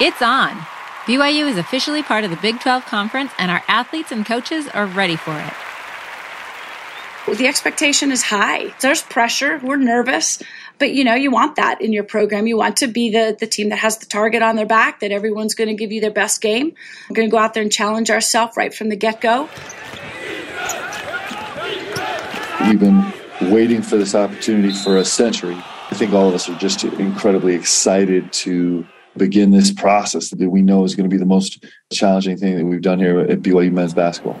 It's on. BYU is officially part of the Big 12 Conference, and our athletes and coaches are ready for it. The expectation is high. There's pressure. We're nervous. But you know, you want that in your program. You want to be the, the team that has the target on their back, that everyone's going to give you their best game. We're going to go out there and challenge ourselves right from the get go. We've been waiting for this opportunity for a century. I think all of us are just incredibly excited to begin this process that we know is going to be the most challenging thing that we've done here at BYU men's basketball.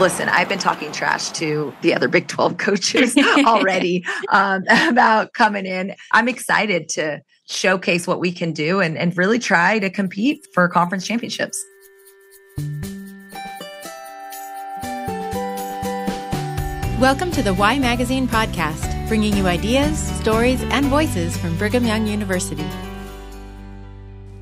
Listen, I've been talking trash to the other Big 12 coaches already um, about coming in. I'm excited to showcase what we can do and, and really try to compete for conference championships. Welcome to the Y Magazine podcast, bringing you ideas, stories, and voices from Brigham Young University.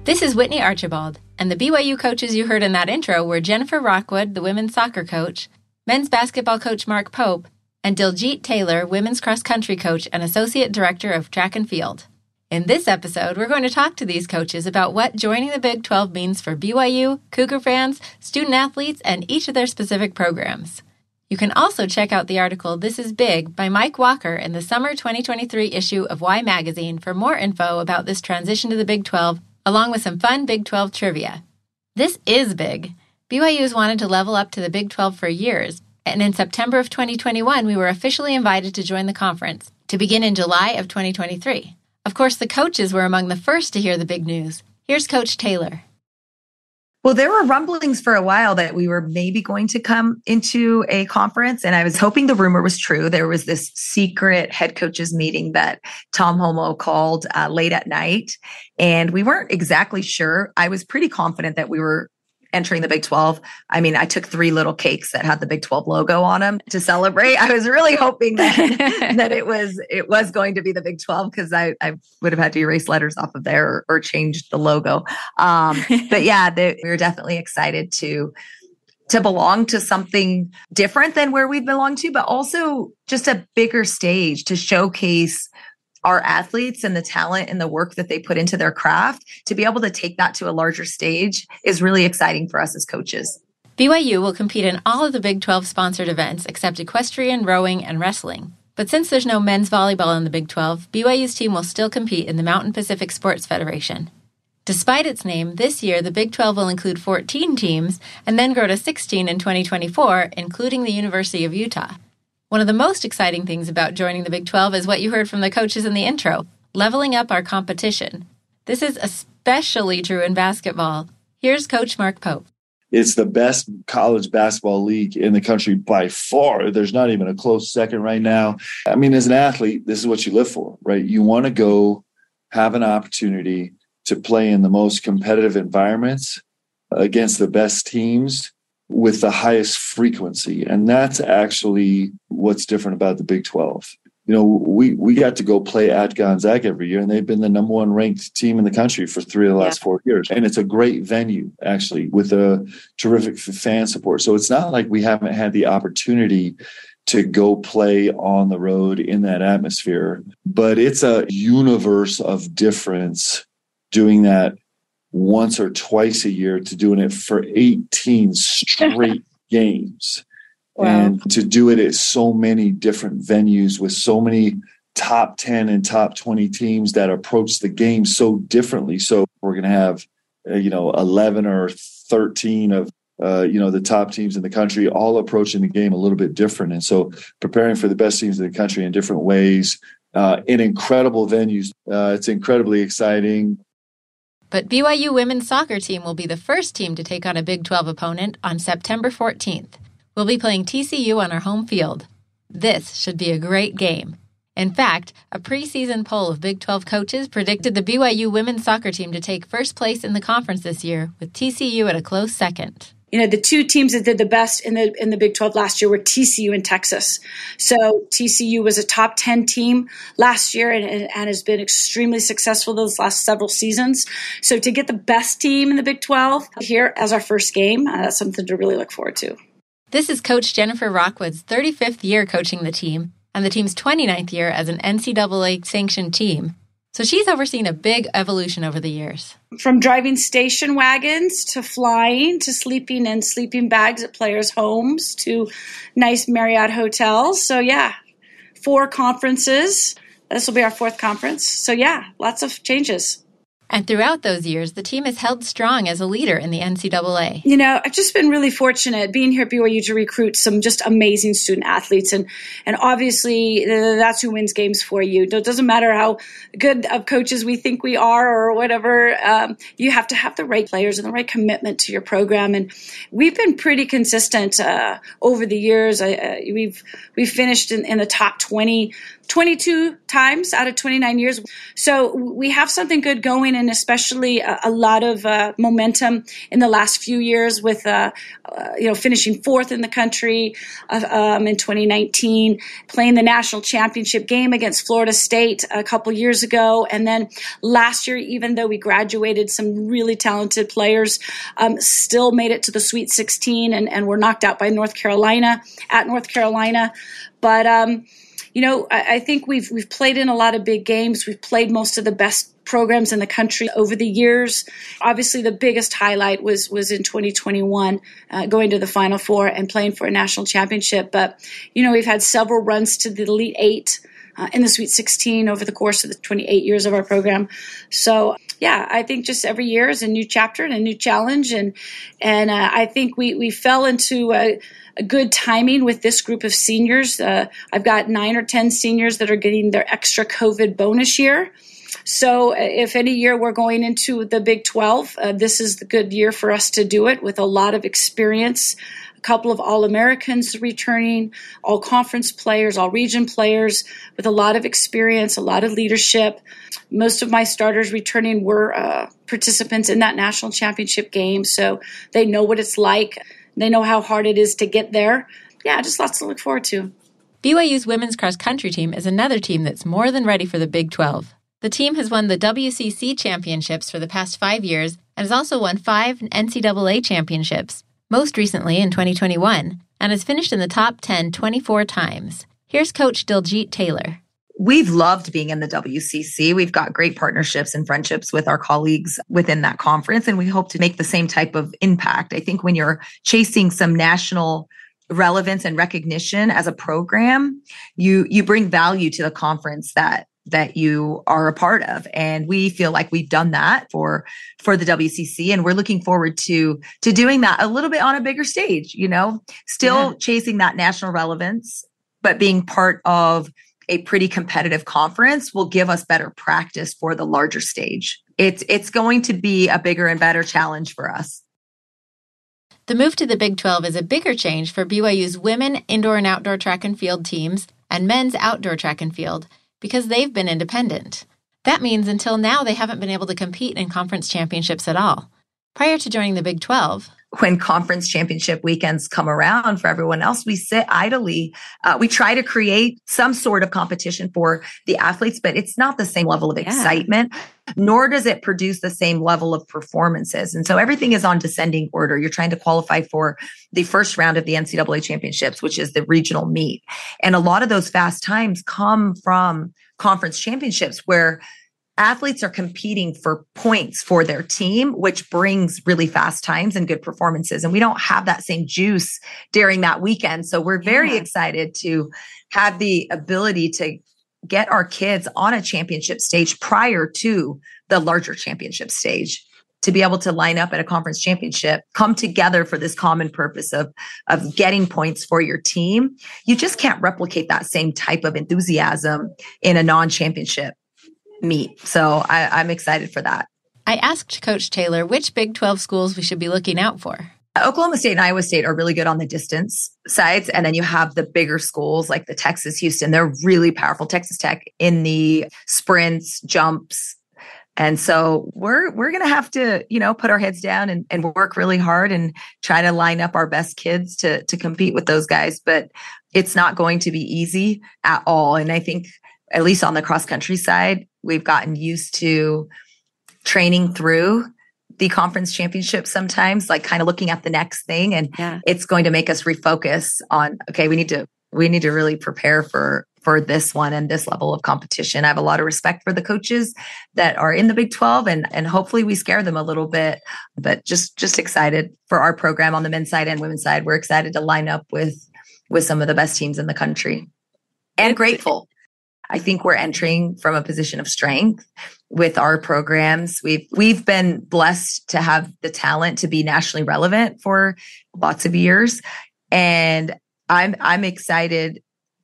This is Whitney Archibald, and the BYU coaches you heard in that intro were Jennifer Rockwood, the women's soccer coach, men's basketball coach Mark Pope, and Diljeet Taylor, women's cross country coach and associate director of track and field. In this episode, we're going to talk to these coaches about what joining the Big 12 means for BYU, Cougar fans, student athletes, and each of their specific programs. You can also check out the article This is Big by Mike Walker in the summer 2023 issue of Y Magazine for more info about this transition to the Big 12, along with some fun Big 12 trivia. This is big. BYU has wanted to level up to the Big 12 for years, and in September of 2021, we were officially invited to join the conference to begin in July of 2023. Of course, the coaches were among the first to hear the big news. Here's Coach Taylor. Well, there were rumblings for a while that we were maybe going to come into a conference, and I was hoping the rumor was true. There was this secret head coaches meeting that Tom Holmoe called uh, late at night, and we weren't exactly sure. I was pretty confident that we were entering the Big 12. I mean, I took three little cakes that had the Big 12 logo on them to celebrate. I was really hoping that that it was it was going to be the Big 12 because I, I would have had to erase letters off of there or, or change the logo. Um, but yeah, we were definitely excited to to belong to something different than where we belong to, but also just a bigger stage to showcase our athletes and the talent and the work that they put into their craft to be able to take that to a larger stage is really exciting for us as coaches. BYU will compete in all of the Big 12 sponsored events except equestrian, rowing, and wrestling. But since there's no men's volleyball in the Big 12, BYU's team will still compete in the Mountain Pacific Sports Federation. Despite its name, this year the Big 12 will include 14 teams and then grow to 16 in 2024, including the University of Utah. One of the most exciting things about joining the Big 12 is what you heard from the coaches in the intro leveling up our competition. This is especially true in basketball. Here's Coach Mark Pope. It's the best college basketball league in the country by far. There's not even a close second right now. I mean, as an athlete, this is what you live for, right? You want to go have an opportunity to play in the most competitive environments against the best teams with the highest frequency. And that's actually what's different about the Big 12. You know, we, we got to go play at Gonzaga every year, and they've been the number one ranked team in the country for three of the last yeah. four years. And it's a great venue, actually, with a terrific fan support. So it's not like we haven't had the opportunity to go play on the road in that atmosphere, but it's a universe of difference doing that once or twice a year to doing it for 18 straight games. Wow. And to do it at so many different venues with so many top 10 and top 20 teams that approach the game so differently. So we're going to have, uh, you know, 11 or 13 of, uh, you know, the top teams in the country all approaching the game a little bit different. And so preparing for the best teams in the country in different ways, uh, in incredible venues. Uh, it's incredibly exciting. But BYU women's soccer team will be the first team to take on a Big 12 opponent on September 14th. We'll be playing TCU on our home field. This should be a great game. In fact, a preseason poll of Big 12 coaches predicted the BYU women's soccer team to take first place in the conference this year, with TCU at a close second you know the two teams that did the best in the in the Big 12 last year were TCU and Texas. So TCU was a top 10 team last year and, and has been extremely successful those last several seasons. So to get the best team in the Big 12 here as our first game, uh, that's something to really look forward to. This is Coach Jennifer Rockwood's 35th year coaching the team and the team's 29th year as an NCAA sanctioned team. So she's overseen a big evolution over the years. From driving station wagons to flying to sleeping in sleeping bags at players' homes to nice Marriott hotels. So, yeah, four conferences. This will be our fourth conference. So, yeah, lots of changes. And throughout those years, the team has held strong as a leader in the NCAA. You know, I've just been really fortunate being here at BYU to recruit some just amazing student athletes, and and obviously that's who wins games for you. It doesn't matter how good of coaches we think we are or whatever. Um, you have to have the right players and the right commitment to your program, and we've been pretty consistent uh, over the years. I, uh, we've we've finished in, in the top twenty 22 times out of 29 years. So we have something good going, and especially a, a lot of uh, momentum in the last few years with, uh, uh, you know, finishing fourth in the country uh, um, in 2019, playing the national championship game against Florida State a couple years ago, and then last year, even though we graduated some really talented players, um, still made it to the Sweet 16 and, and were knocked out by North Carolina at North Carolina, but. Um, you know, I, I think we've we've played in a lot of big games. We've played most of the best programs in the country over the years. Obviously, the biggest highlight was was in 2021, uh, going to the Final Four and playing for a national championship. But you know, we've had several runs to the Elite Eight. Uh, in the Sweet 16 over the course of the 28 years of our program. So, yeah, I think just every year is a new chapter and a new challenge, and and uh, I think we we fell into a, a good timing with this group of seniors. Uh, I've got nine or 10 seniors that are getting their extra COVID bonus year. So, uh, if any year we're going into the Big 12, uh, this is the good year for us to do it with a lot of experience. Couple of All Americans returning, all conference players, all region players with a lot of experience, a lot of leadership. Most of my starters returning were uh, participants in that national championship game, so they know what it's like. They know how hard it is to get there. Yeah, just lots to look forward to. BYU's women's cross country team is another team that's more than ready for the Big 12. The team has won the WCC championships for the past five years and has also won five NCAA championships, most recently in 2021, and has finished in the top 10 24 times. Here's Coach Diljeet Taylor we've loved being in the WCC. We've got great partnerships and friendships with our colleagues within that conference, and we hope to make the same type of impact. I think when you're chasing some national relevance and recognition as a program, you you bring value to the conference that that you are a part of and we feel like we've done that for for the WCC and we're looking forward to to doing that a little bit on a bigger stage you know still yeah. chasing that national relevance but being part of a pretty competitive conference will give us better practice for the larger stage. It's it's going to be a bigger and better challenge for us. The move to the Big 12 is a bigger change for BYU's women indoor and outdoor track and field teams and men's outdoor track and field because they've been independent. That means until now they haven't been able to compete in conference championships at all. Prior to joining the Big 12, when conference championship weekends come around for everyone else, we sit idly. Uh, we try to create some sort of competition for the athletes, but it's not the same level of excitement, yeah. nor does it produce the same level of performances. And so everything is on descending order. You're trying to qualify for the first round of the NCAA championships, which is the regional meet. And a lot of those fast times come from conference championships where athletes are competing for points for their team, which brings really fast times and good performances. And we don't have that same juice during that weekend. So we're very yeah. excited to have the ability to get our kids on a championship stage prior to the larger championship stage to be able to line up at a conference championship, come together for this common purpose of, of getting points for your team. You just can't replicate that same type of enthusiasm in a non-championship meet. So I, I'm excited for that. I asked Coach Taylor which Big 12 schools we should be looking out for. Oklahoma State and Iowa State are really good on the distance sides. And then you have the bigger schools like the Texas Houston. They're really powerful. Texas Tech in the sprints, jumps. And so we're we're gonna have to, you know, put our heads down and, and work really hard and try to line up our best kids to to compete with those guys. But it's not going to be easy at all. And I think at least on the cross country side, we've gotten used to training through the conference championship sometimes, like kind of looking at the next thing. And yeah. it's going to make us refocus on, okay, we need to, we need to really prepare for, for this one and this level of competition. I have a lot of respect for the coaches that are in the Big 12 and and hopefully we scare them a little bit, but just just excited for our program on the men's side and women's side. We're excited to line up with with some of the best teams in the country. And grateful. I think we're entering from a position of strength with our programs. We've we've been blessed to have the talent to be nationally relevant for lots of years and I'm I'm excited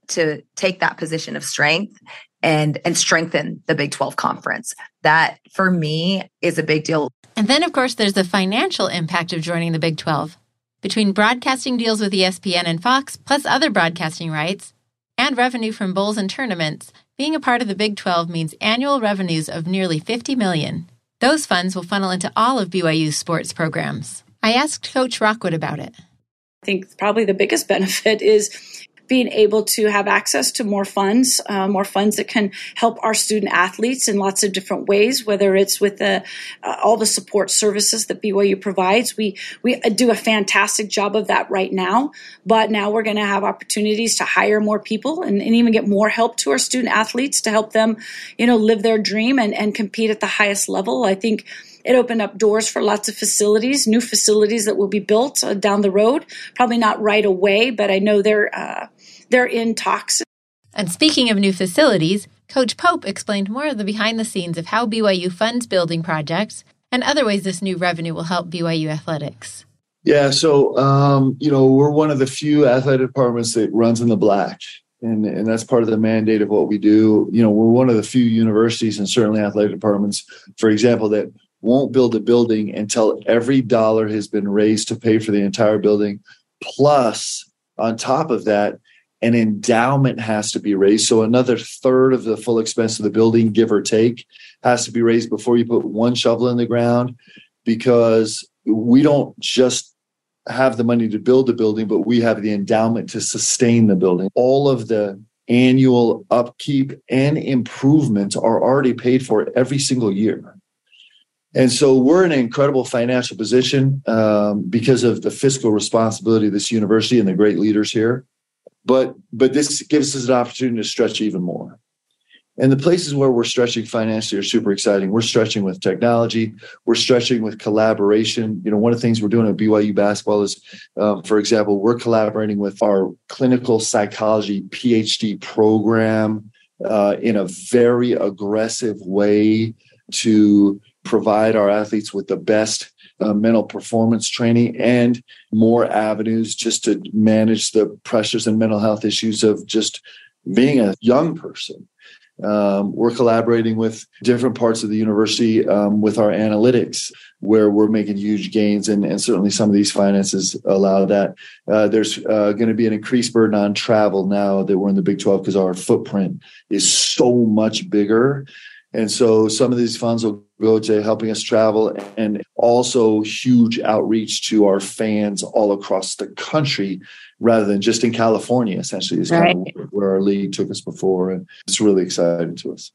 to take that position of strength and and strengthen the Big 12 conference. That for me is a big deal. And then of course there's the financial impact of joining the Big 12. Between broadcasting deals with ESPN and Fox, plus other broadcasting rights, and revenue from bowls and tournaments, being a part of the Big 12 means annual revenues of nearly 50 million. Those funds will funnel into all of BYU's sports programs. I asked Coach Rockwood about it. I think probably the biggest benefit is being able to have access to more funds, uh, more funds that can help our student athletes in lots of different ways, whether it's with the, uh, all the support services that BYU provides. We, we do a fantastic job of that right now, but now we're going to have opportunities to hire more people and, and, even get more help to our student athletes to help them, you know, live their dream and, and compete at the highest level. I think it opened up doors for lots of facilities, new facilities that will be built uh, down the road. Probably not right away, but I know they're uh, they're in talks. And speaking of new facilities, Coach Pope explained more of the behind the scenes of how BYU funds building projects and other ways this new revenue will help BYU athletics. Yeah, so um, you know we're one of the few athletic departments that runs in the black, and and that's part of the mandate of what we do. You know, we're one of the few universities and certainly athletic departments, for example, that won't build a building until every dollar has been raised to pay for the entire building. Plus, on top of that, an endowment has to be raised. So another third of the full expense of the building, give or take, has to be raised before you put one shovel in the ground because we don't just have the money to build the building, but we have the endowment to sustain the building. All of the annual upkeep and improvements are already paid for every single year. And so we're in an incredible financial position um, because of the fiscal responsibility of this university and the great leaders here. But but this gives us an opportunity to stretch even more. And the places where we're stretching financially are super exciting. We're stretching with technology. We're stretching with collaboration. You know, one of the things we're doing at BYU basketball is, um, for example, we're collaborating with our clinical psychology PhD program uh, in a very aggressive way to provide our athletes with the best uh, mental performance training and more avenues just to manage the pressures and mental health issues of just being a young person. Um, we're collaborating with different parts of the university um, with our analytics, where we're making huge gains, and, and certainly some of these finances allow that. Uh, there's uh, going to be an increased burden on travel now that we're in the Big 12 because our footprint is so much bigger. And so some of these funds will go to helping us travel and also huge outreach to our fans all across the country rather than just in California, essentially, is right. kind of where our league took us before. And it's really exciting to us.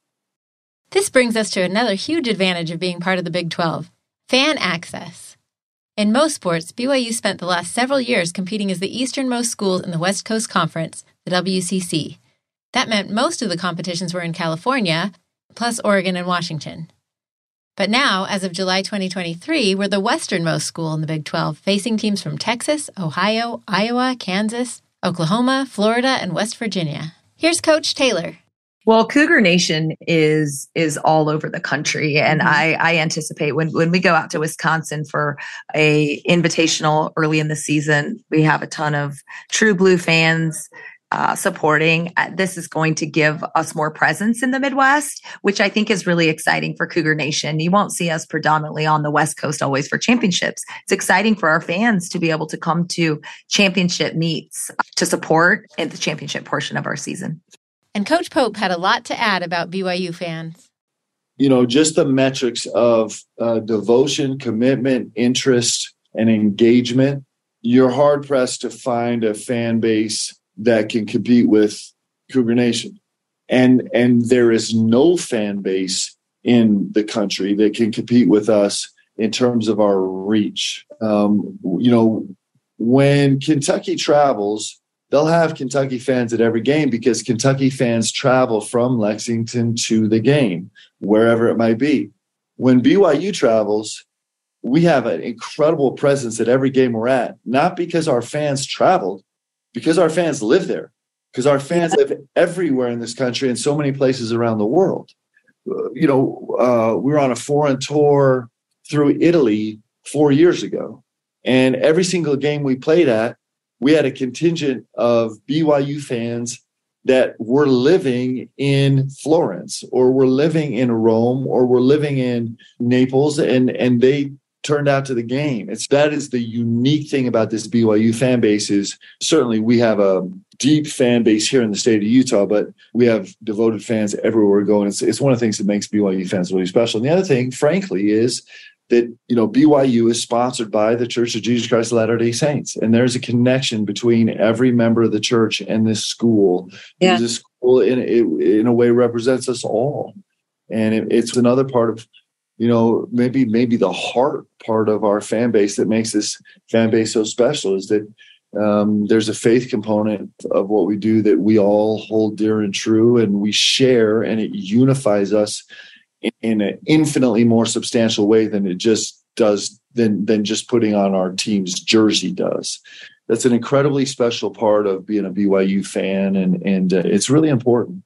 This brings us to another huge advantage of being part of the Big 12 fan access. In most sports, BYU spent the last several years competing as the easternmost schools in the West Coast Conference, the WCC. That meant most of the competitions were in California, plus Oregon and Washington. But now, as of July 2023, we're the westernmost school in the Big 12, facing teams from Texas, Ohio, Iowa, Kansas, Oklahoma, Florida, and West Virginia. Here's Coach Taylor. Well, Cougar Nation is is all over the country, and mm-hmm. I, I anticipate when when we go out to Wisconsin for a invitational early in the season, we have a ton of True Blue fans uh, supporting. Uh, this is going to give us more presence in the Midwest, which I think is really exciting for Cougar Nation. You won't see us predominantly on the West Coast always for championships. It's exciting for our fans to be able to come to championship meets to support in the championship portion of our season. And Coach Pope had a lot to add about BYU fans. You know, just the metrics of uh, devotion, commitment, interest, and engagement. You're hard pressed to find a fan base that can compete with Cougar Nation. And and there is no fan base in the country that can compete with us in terms of our reach. Um, you know, when Kentucky travels, they'll have Kentucky fans at every game because Kentucky fans travel from Lexington to the game, wherever it might be. When BYU travels, we have an incredible presence at every game we're at, not because our fans traveled, because our fans live there, because our fans live everywhere in this country and so many places around the world. You know, uh, we were on a foreign tour through Italy four years ago. And every single game we played at, we had a contingent of BYU fans that were living in Florence or were living in Rome or were living in Naples and and they turned out to the game. It's that is the unique thing about this BYU fan base is certainly we have a deep fan base here in the state of Utah, but we have devoted fans everywhere we go. And it's, it's one of the things that makes BYU fans really special. And the other thing, frankly, is that you know BYU is sponsored by the Church of Jesus Christ of Latter Day Saints, and there's a connection between every member of the church and this school. Yeah. This school, in in a way, represents us all, and it, it's another part of you know maybe maybe the heart part of our fan base that makes this fan base so special is that um, there's a faith component of what we do that we all hold dear and true, and we share, and it unifies us in an infinitely more substantial way than it just does than than just putting on our team's jersey does. That's an incredibly special part of being a BYU fan, and and uh, it's really important.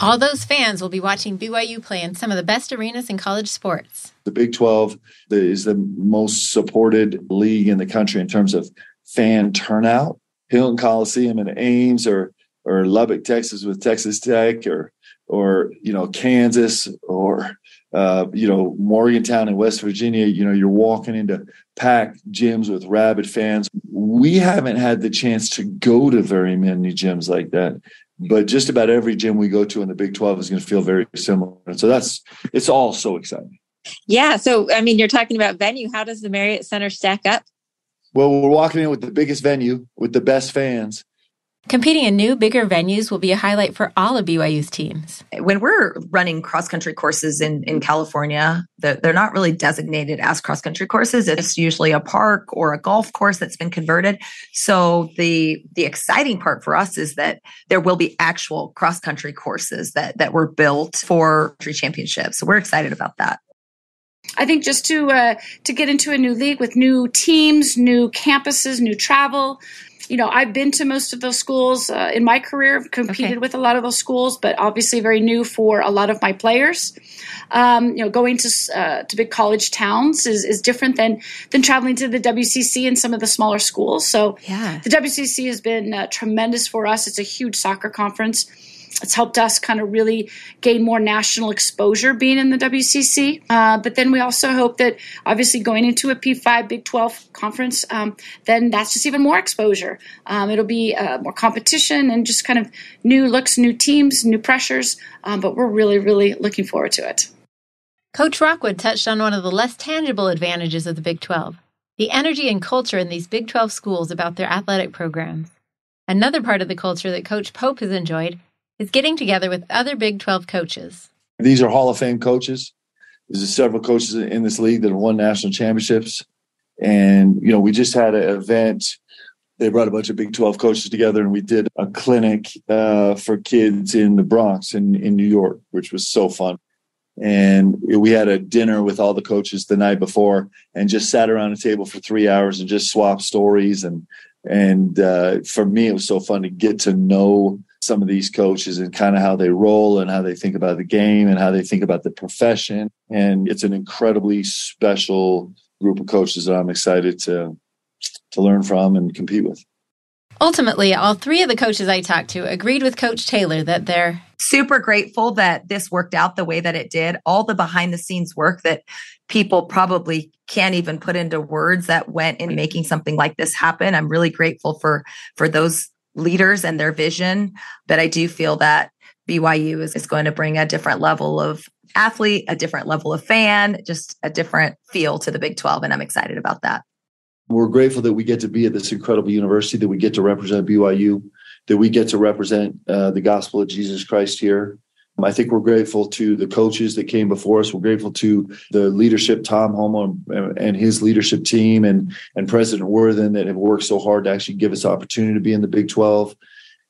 All those fans will be watching BYU play in some of the best arenas in college sports. The Big 12 is the most supported league in the country in terms of fan turnout. Hilton Coliseum in Ames or or Lubbock, Texas with Texas Tech or or you know Kansas or uh, you know Morgantown in West Virginia. You know you're walking into packed gyms with rabid fans. We haven't had the chance to go to very many gyms like that, but just about every gym we go to in the Big Twelve is going to feel very similar. And so that's it's all so exciting. Yeah. So I mean, you're talking about venue. How does the Marriott Center stack up? Well, we're walking in with the biggest venue with the best fans Competing in new, bigger venues will be a highlight for all of BYU's teams. When we're running cross country courses in, in California, they're not really designated as cross country courses. It's usually a park or a golf course that's been converted. So the the exciting part for us is that there will be actual cross country courses that that were built for country championships. So we're excited about that. I think just to uh, to get into a new league with new teams, new campuses, new travel, you know, I've been to most of those schools uh, in my career, competed okay. with a lot of those schools, but obviously very new for a lot of my players. Um, you know, going to uh, to big college towns is, is different than than traveling to the WCC and some of the smaller schools. So, yeah. the WCC has been uh, tremendous for us. It's a huge soccer conference it's helped us kind of really gain more national exposure being in the WCC. Uh, but then we also hope that obviously going into a P5 Big 12 conference, um, then that's just even more exposure. Um, it'll be uh, more competition and just kind of new looks, new teams, new pressures. Um, but we're really, really looking forward to it. Coach Rockwood touched on one of the less tangible advantages of the Big 12 the energy and culture in these Big 12 schools about their athletic programs. Another part of the culture that Coach Pope has enjoyed is getting together with other Big 12 coaches. These are Hall of Fame coaches. There's several coaches in this league that have won national championships. And, you know, we just had an event. They brought a bunch of Big 12 coaches together and we did a clinic uh, for kids in the Bronx in, in New York, which was so fun. And we had a dinner with all the coaches the night before and just sat around a table for three hours and just swapped stories. And, and uh, for me, it was so fun to get to know some of these coaches and kind of how they roll and how they think about the game and how they think about the profession. And it's an incredibly special group of coaches that I'm excited to to learn from and compete with. Ultimately, all three of the coaches I talked to agreed with Coach Taylor that they're super grateful that this worked out the way that it did. All the behind the scenes work that people probably can't even put into words that went in making something like this happen. I'm really grateful for for those leaders and their vision. But I do feel that BYU is, is going to bring a different level of athlete, a different level of fan, just a different feel to the Big 12. And I'm excited about that. We're grateful that we get to be at this incredible university, that we get to represent BYU, that we get to represent uh, the gospel of Jesus Christ here. I think we're grateful to the coaches that came before us. We're grateful to the leadership, Tom Holmoe and his leadership team, and and President Worthen that have worked so hard to actually give us opportunity to be in the Big Twelve.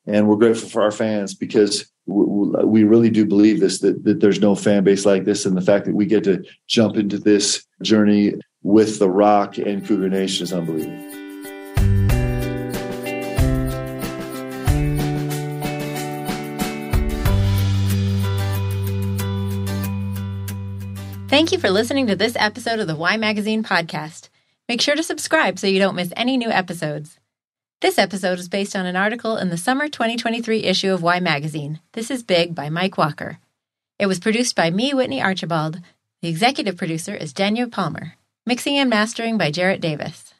And we're grateful for our fans because we really do believe this that, that there's no fan base like this, and the fact that we get to jump into this journey with the Rock and Cougar Nation is unbelievable. Thank you for listening to this episode of the Y Magazine podcast. Make sure to subscribe so you don't miss any new episodes. This episode is based on an article in the summer 2023 issue of Y Magazine. This is Big by Mike Walker. It was produced by me, Whitney Archibald. The executive producer is Daniel Palmer. Mixing and mastering by Jarrett Davis.